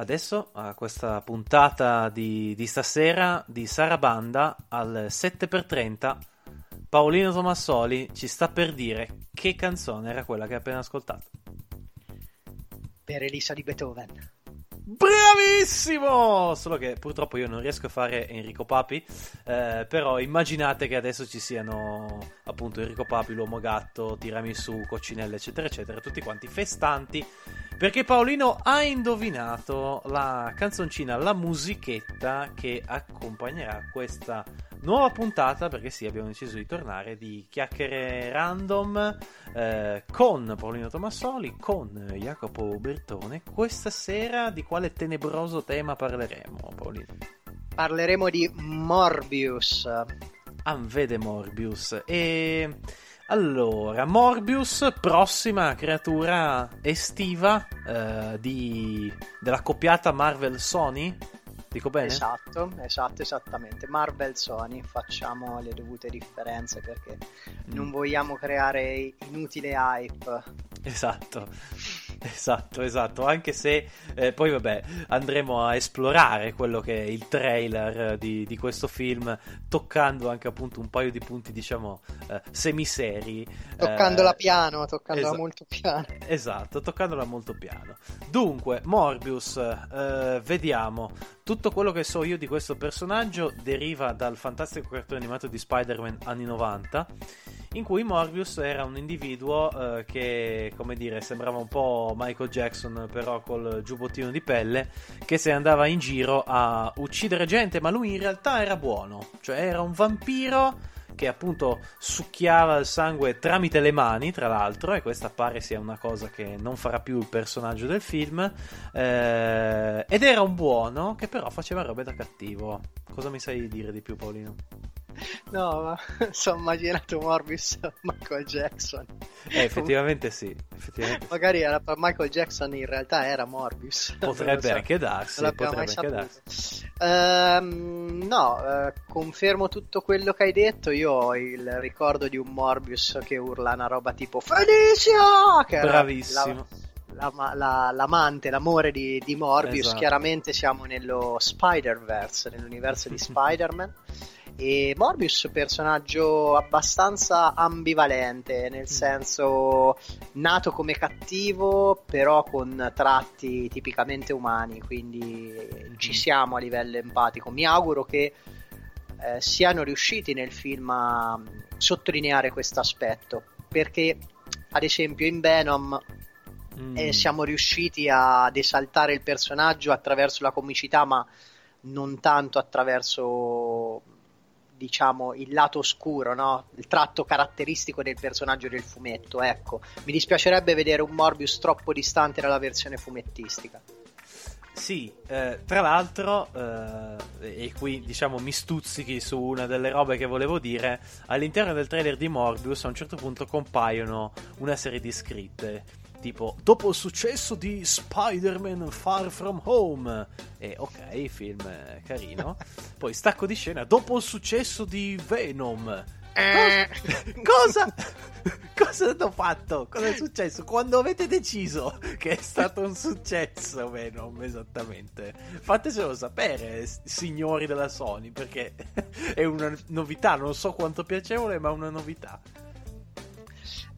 adesso a questa puntata di, di stasera di Sarabanda al 7x30 Paolino Tomassoli ci sta per dire che canzone era quella che ha appena ascoltato. Per Elisa di Beethoven. Bravissimo! Solo che purtroppo io non riesco a fare Enrico Papi, eh, però immaginate che adesso ci siano appunto Enrico Papi, l'uomo gatto, tiramisù, coccinelle, eccetera, eccetera, tutti quanti festanti, perché Paolino ha indovinato la canzoncina, la musichetta che accompagnerà questa nuova puntata, perché sì, abbiamo deciso di tornare, di chiacchiere random eh, con Paolino Tomassoli, con Jacopo Bertone. Questa sera di quale tenebroso tema parleremo, Paolino? Parleremo di Morbius. Ah, vede Morbius. E... Allora, Morbius, prossima creatura estiva eh, di... della coppiata Marvel-Sony? Dico bene? Esatto, esatto, esattamente. Marvel Sony, facciamo le dovute differenze perché mm. non vogliamo creare inutile hype. Esatto. Esatto, esatto, anche se eh, poi vabbè andremo a esplorare quello che è il trailer di, di questo film, toccando anche appunto un paio di punti diciamo eh, semiseri. Toccandola eh, piano, toccandola es- molto piano. Esatto, toccandola molto piano. Dunque, Morbius, eh, vediamo. Tutto quello che so io di questo personaggio deriva dal fantastico cartone animato di Spider-Man anni 90 in cui Morbius era un individuo eh, che, come dire, sembrava un po' Michael Jackson, però col giubbottino di pelle, che se andava in giro a uccidere gente, ma lui in realtà era buono, cioè era un vampiro che appunto succhiava il sangue tramite le mani, tra l'altro, e questa pare sia una cosa che non farà più il personaggio del film. Eh, ed era un buono che però faceva robe da cattivo. Cosa mi sai dire di più, Paolino? No, ma sono immaginato Morbius Michael Jackson. Eh, effettivamente sì. Effettivamente Magari era Michael Jackson in realtà era Morbius. Potrebbe so. anche darsi. Potrebbe anche darsi. Um, no, uh, confermo tutto quello che hai detto. Io ho il ricordo di un Morbius che urla una roba tipo Felicia! Che Bravissimo. La, la, la, l'amante, l'amore di, di Morbius. Esatto. Chiaramente siamo nello Spider-Verse, nell'universo di Spider-Man. E Morbius personaggio abbastanza ambivalente, nel mm. senso nato come cattivo, però con tratti tipicamente umani, quindi ci mm. siamo a livello empatico. Mi auguro che eh, siano riusciti nel film a sottolineare questo aspetto, perché ad esempio in Venom mm. eh, siamo riusciti ad esaltare il personaggio attraverso la comicità, ma non tanto attraverso diciamo, il lato oscuro, no? il tratto caratteristico del personaggio del fumetto. Ecco, mi dispiacerebbe vedere un Morbius troppo distante dalla versione fumettistica. Sì, eh, tra l'altro, eh, e qui diciamo mi stuzzichi su una delle robe che volevo dire, all'interno del trailer di Morbius a un certo punto compaiono una serie di scritte tipo dopo il successo di Spider-Man Far From Home e ok, film carino poi stacco di scena dopo il successo di Venom. Eh. cosa? Cosa? Hanno fatto? Cosa è successo? Quando avete deciso che è stato un successo Venom esattamente? Fatecelo sapere signori della Sony perché è una novità non so quanto piacevole ma è una novità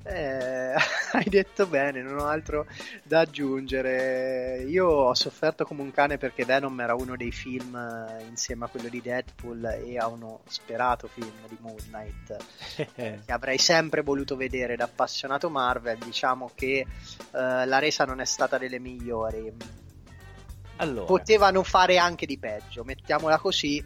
eh, hai detto bene, non ho altro da aggiungere. Io ho sofferto come un cane perché Venom era uno dei film eh, insieme a quello di Deadpool e a uno sperato film di Moon Knight che avrei sempre voluto vedere da appassionato Marvel. Diciamo che eh, la resa non è stata delle migliori. Allora. Potevano fare anche di peggio, mettiamola così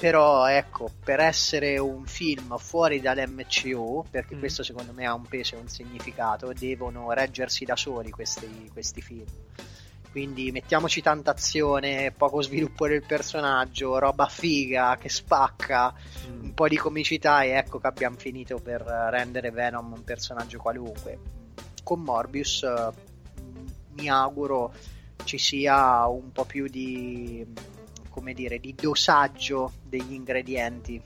però ecco, per essere un film fuori dall'MCU, perché mm. questo secondo me ha un peso e un significato, devono reggersi da soli questi, questi film. Quindi mettiamoci tanta azione, poco sviluppo del personaggio, roba figa che spacca, mm. un po' di comicità e ecco che abbiamo finito per rendere Venom un personaggio qualunque. Con Morbius mi auguro ci sia un po' più di come dire, di dosaggio degli ingredienti?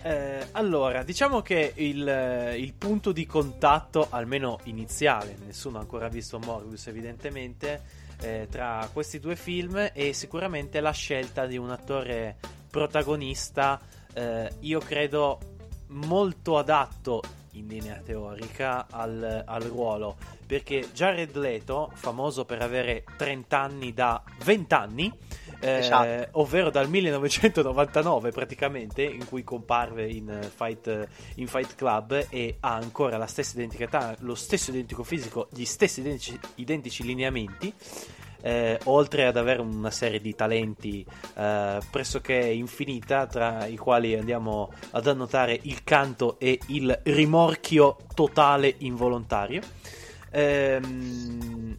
Eh, allora, diciamo che il, il, punto di contatto, almeno iniziale, nessuno ha ancora visto Morbius evidentemente, eh, tra questi due film e sicuramente la scelta di un attore protagonista, eh, io credo molto adatto in linea teorica al, al, ruolo perché Jared Leto, famoso per avere 30 anni da 20 anni, eh, esatto. ovvero dal 1999 praticamente, in cui comparve in Fight, in Fight Club e ha ancora la stessa identità, lo stesso identico fisico, gli stessi identici, identici lineamenti. Eh, oltre ad avere una serie di talenti eh, pressoché infinita, tra i quali andiamo ad annotare il canto e il rimorchio totale involontario. Ehm,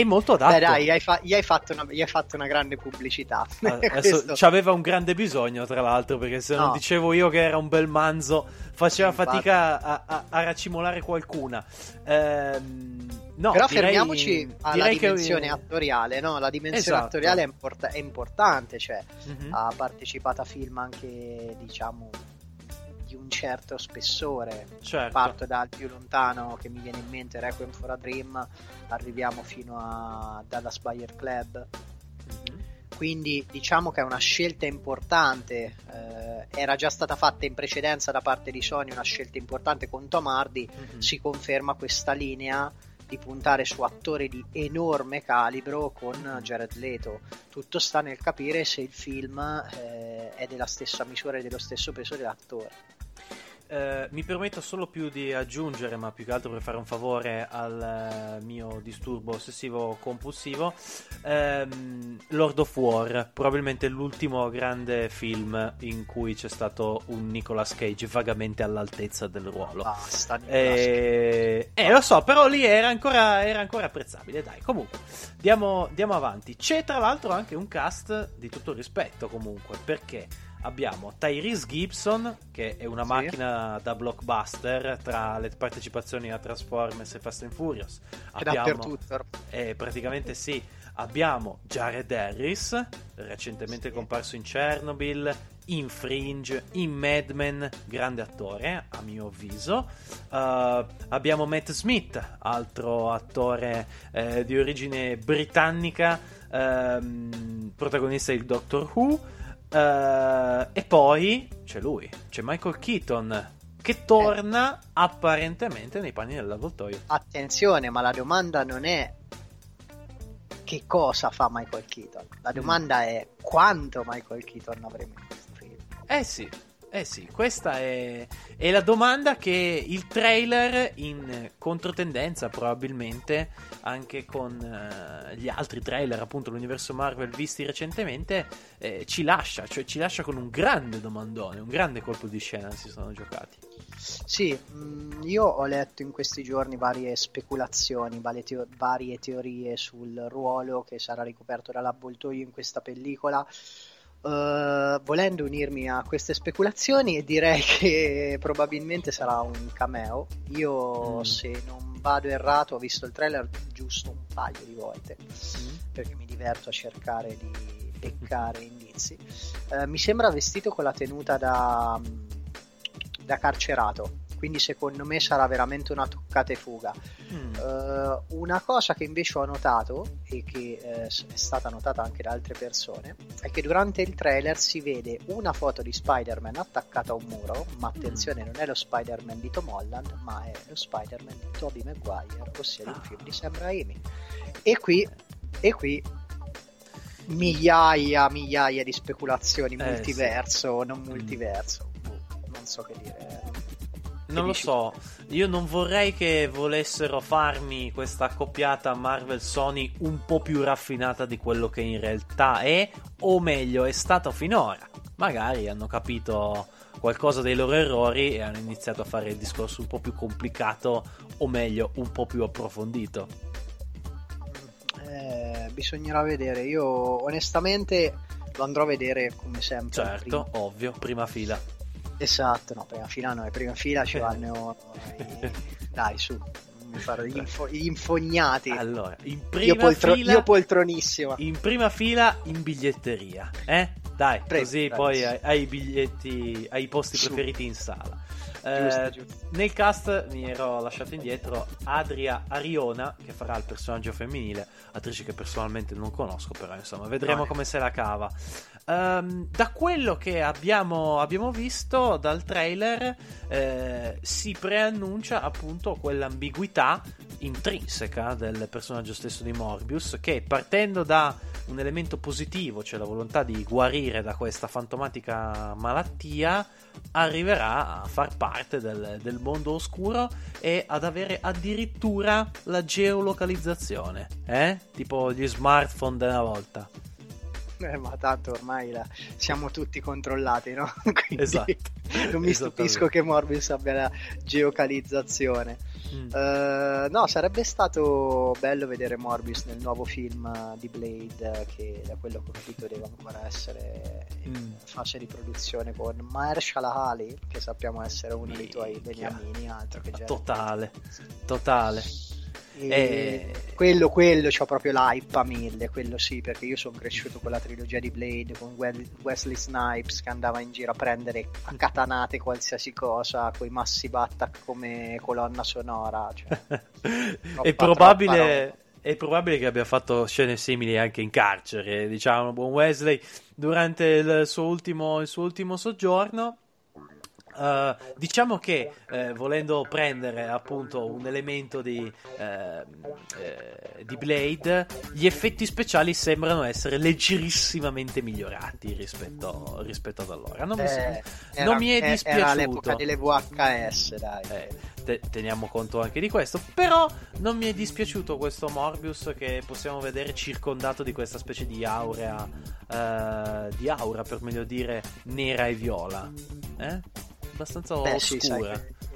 è molto adatto. Beh, dai, gli hai, fa- gli hai, fatto, una, gli hai fatto, una, grande pubblicità. Adesso ci aveva un grande bisogno, tra l'altro, perché se no. non dicevo io che era un bel manzo, faceva sì, fatica a, a, a, racimolare qualcuna. Ehm, no, Però direi, fermiamoci alla dimensione che... attoriale, no? La dimensione esatto. attoriale è, import- è, importante, cioè mm-hmm. ha partecipato a film anche, diciamo di un certo spessore. Certo. Parto dal più lontano che mi viene in mente Requiem for a Dream, arriviamo fino a Dallas Buyer Club. Mm-hmm. Quindi diciamo che è una scelta importante, eh, era già stata fatta in precedenza da parte di Sony una scelta importante con Tom Hardy, mm-hmm. si conferma questa linea di puntare su attori di enorme calibro con Jared Leto. Tutto sta nel capire se il film eh, è della stessa misura e dello stesso peso dell'attore. Eh, mi permetto solo più di aggiungere, ma più che altro per fare un favore al uh, mio disturbo ossessivo compulsivo, ehm, Lord of War, probabilmente l'ultimo grande film in cui c'è stato un Nicolas Cage vagamente all'altezza del ruolo. Basta, eh, eh, lo so, però lì era ancora, era ancora apprezzabile. Dai, comunque, diamo, diamo avanti. C'è tra l'altro anche un cast di tutto rispetto, comunque, perché abbiamo Tyrese Gibson, che è una sì. macchina da blockbuster tra le partecipazioni a Transformers e Fast and Furious. Dappertutto. Eh, praticamente sì. Abbiamo Jared Harris, recentemente sì. comparso in Chernobyl, in Fringe, in Mad Men, grande attore a mio avviso. Uh, abbiamo Matt Smith, altro attore eh, di origine britannica, ehm, protagonista di Doctor Who. Uh, e poi c'è lui, c'è Michael Keaton che torna eh. apparentemente nei panni dell'avvoltoio. Attenzione, ma la domanda non è che cosa fa Michael Keaton, la mm. domanda mm. è quanto Michael Keaton avremo in questo film. Eh sì, eh sì, questa è, è, la domanda che il trailer in controtendenza probabilmente anche con uh, gli altri trailer appunto l'universo Marvel visti recentemente eh, ci lascia, cioè ci lascia con un grande domandone, un grande colpo di scena si sono giocati. Sì, mm, io ho letto in questi giorni varie speculazioni, varie, teo- varie teorie sul ruolo che sarà ricoperto dall'avvoltoio in questa pellicola Uh, volendo unirmi a queste speculazioni direi che probabilmente sarà un cameo. Io, mm. se non vado errato, ho visto il trailer giusto un paio di volte mm. perché mi diverto a cercare di beccare indizi. Uh, mi sembra vestito con la tenuta da, da carcerato quindi secondo me sarà veramente una toccata e fuga. Mm. Uh, una cosa che invece ho notato e che uh, è stata notata anche da altre persone è che durante il trailer si vede una foto di Spider-Man attaccata a un muro, ma attenzione mm. non è lo Spider-Man di Tom Holland, ma è lo Spider-Man di Tobey Maguire, ossia ah. il film di Sam Raimi. E qui, e qui migliaia, migliaia di speculazioni, eh, multiverso, sì. non multiverso, mm. non so che dire non lo so, io non vorrei che volessero farmi questa accoppiata Marvel-Sony un po' più raffinata di quello che in realtà è, o meglio, è stato finora. Magari hanno capito qualcosa dei loro errori e hanno iniziato a fare il discorso un po' più complicato, o meglio, un po' più approfondito. Eh, bisognerà vedere. Io onestamente lo andrò a vedere come sempre. Certo, ovvio, prima fila. Esatto, no, prima fila no, prima fila ci vanno... i... Dai, su, mi farò gli, info- gli infognati. Allora, in prima io, poltro- fila... io poltronissima. In prima fila in biglietteria, eh? Dai, Prego, così dai, poi hai, hai, i biglietti, hai i posti su. preferiti in sala. Eh, nel cast mi ero lasciato indietro Adria Ariona, che farà il personaggio femminile, attrice che personalmente non conosco, però insomma vedremo no. come se la cava. Um, da quello che abbiamo, abbiamo visto dal trailer eh, si preannuncia appunto quell'ambiguità intrinseca del personaggio stesso di Morbius che partendo da un elemento positivo, cioè la volontà di guarire da questa fantomatica malattia, arriverà a far parte del, del mondo oscuro e ad avere addirittura la geolocalizzazione, eh? tipo gli smartphone della volta. Eh, ma tanto ormai la... siamo tutti controllati, no? Quindi esatto. non mi stupisco che Morbius abbia la geocalizzazione. Mm. Uh, no, sarebbe stato bello vedere Morbius nel nuovo film di Blade, che da quello che ho capito deve ancora essere in mm. fase di produzione con Mahershala Ali, che sappiamo essere uno dei tuoi beniamini, altro che già. Totale, totale. E e... Quello, quello c'ho proprio l'hype a mille, quello sì, perché io sono cresciuto con la trilogia di Blade, con Wesley Snipes che andava in giro a prendere a catanate qualsiasi cosa, con i Massive Attack come colonna sonora. Cioè, è probabile è probabile che abbia fatto scene simili anche in carcere, diciamo, buon Wesley, durante il suo ultimo, il suo ultimo soggiorno. Uh, diciamo che eh, volendo prendere appunto un elemento di, eh, eh, di, Blade, gli effetti speciali sembrano essere leggerissimamente migliorati rispetto, rispetto ad allora. Non, mi, eh, era, non mi è dispiaciuto. Era l'epoca delle VHS, dai. Eh, te, teniamo conto anche di questo. Però non mi è dispiaciuto questo Morbius che possiamo vedere circondato di questa specie di aurea, di aura per meglio dire, nera e viola. Eh? Abbastanza Beh, oscura. Sì,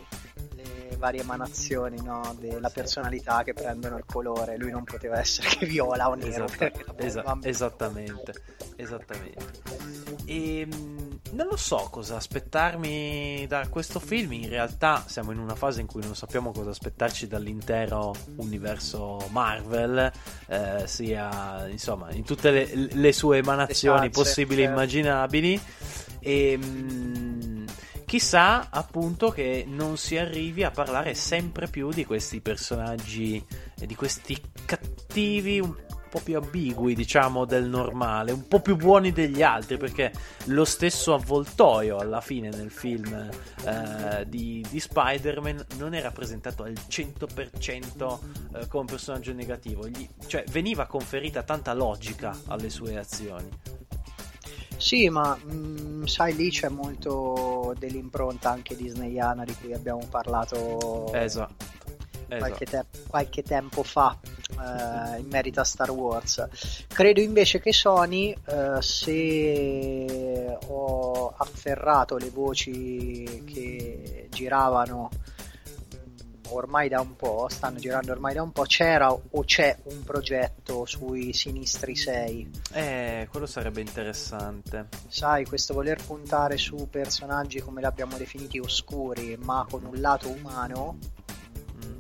le varie emanazioni no, della personalità che prendono il colore, lui non poteva essere che viola o nero. Esatta, esa- esattamente, esattamente. E ehm, non lo so cosa aspettarmi da questo film. In realtà siamo in una fase in cui non sappiamo cosa aspettarci dall'intero universo Marvel, eh, sia insomma in tutte le, le sue emanazioni le possibili e certo. immaginabili. E ehm, Chissà appunto che non si arrivi a parlare sempre più di questi personaggi, di questi cattivi un po' più ambigui, diciamo, del normale, un po' più buoni degli altri, perché lo stesso avvoltoio alla fine nel film eh, di, di, Spider-Man non è rappresentato al 100% eh, come personaggio negativo, Gli, cioè veniva conferita tanta logica alle sue azioni. Sì, ma mh, mm, sai, lì c'è molto dell'impronta anche disneyana di cui abbiamo parlato esatto. Qualche, te- qualche, tempo fa eh, in merito a Star Wars. Credo invece che Sony, eh, se ho afferrato le voci che giravano ormai da un po', stanno girando ormai da un po', c'era o c'è un progetto sui Sinistri 6. Eh, quello sarebbe interessante. Sai, questo voler puntare su personaggi come li abbiamo definiti oscuri, ma con un lato umano, mm.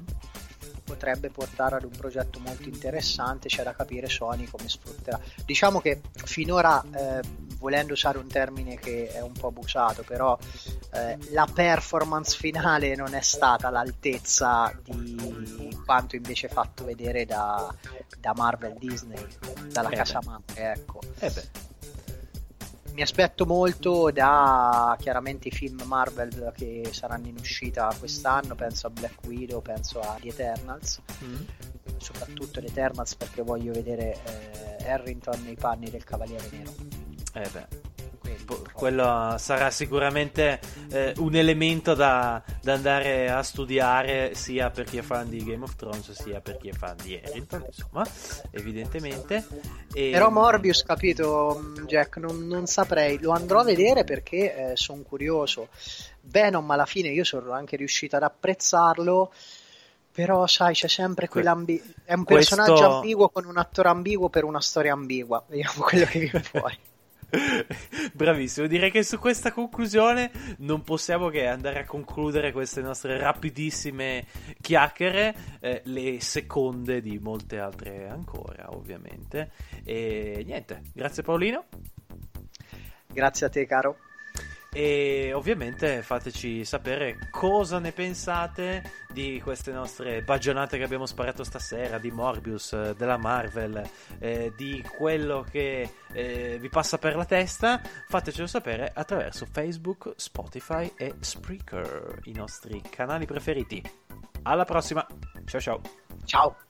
potrebbe portare ad un progetto molto interessante, c'è da capire Sony come sfrutterà. Diciamo che finora eh, volendo usare un termine che è un po' abusato, però eh, la performance finale non è stata all'altezza di quanto invece fatto vedere da, da Marvel Disney, dalla eh casa madre, ecco. Eh mi aspetto molto da chiaramente i film Marvel che saranno in uscita quest'anno, penso a Black Widow, penso a The Eternals, mm. soprattutto The Eternals perché voglio vedere eh, Harrington nei panni del Cavaliere Nero. Eh beh. Quello sarà sicuramente eh, un elemento da, da, andare a studiare sia per chi è fan di Game of Thrones sia per chi è fan di Harrington, insomma, evidentemente. E... Però Morbius, capito, Jack, non, non, saprei, lo andrò a vedere perché eh, sono curioso. Venom alla fine io sono anche riuscito ad apprezzarlo però sai c'è sempre quell'ambiguo è un personaggio Questo... ambiguo con un attore ambiguo per una storia ambigua vediamo quello che viene fuori Bravissimo, direi che su questa conclusione non possiamo che andare a concludere queste nostre rapidissime chiacchiere, eh, le seconde di molte altre ancora, ovviamente. E niente, grazie Paolino. Grazie a te, caro. E ovviamente fateci sapere cosa ne pensate di queste nostre bagionate che abbiamo sparato stasera, di Morbius, della Marvel, eh, di quello che eh, vi passa per la testa, fatecelo sapere attraverso Facebook, Spotify e Spreaker, i nostri canali preferiti. Alla prossima, ciao ciao. Ciao.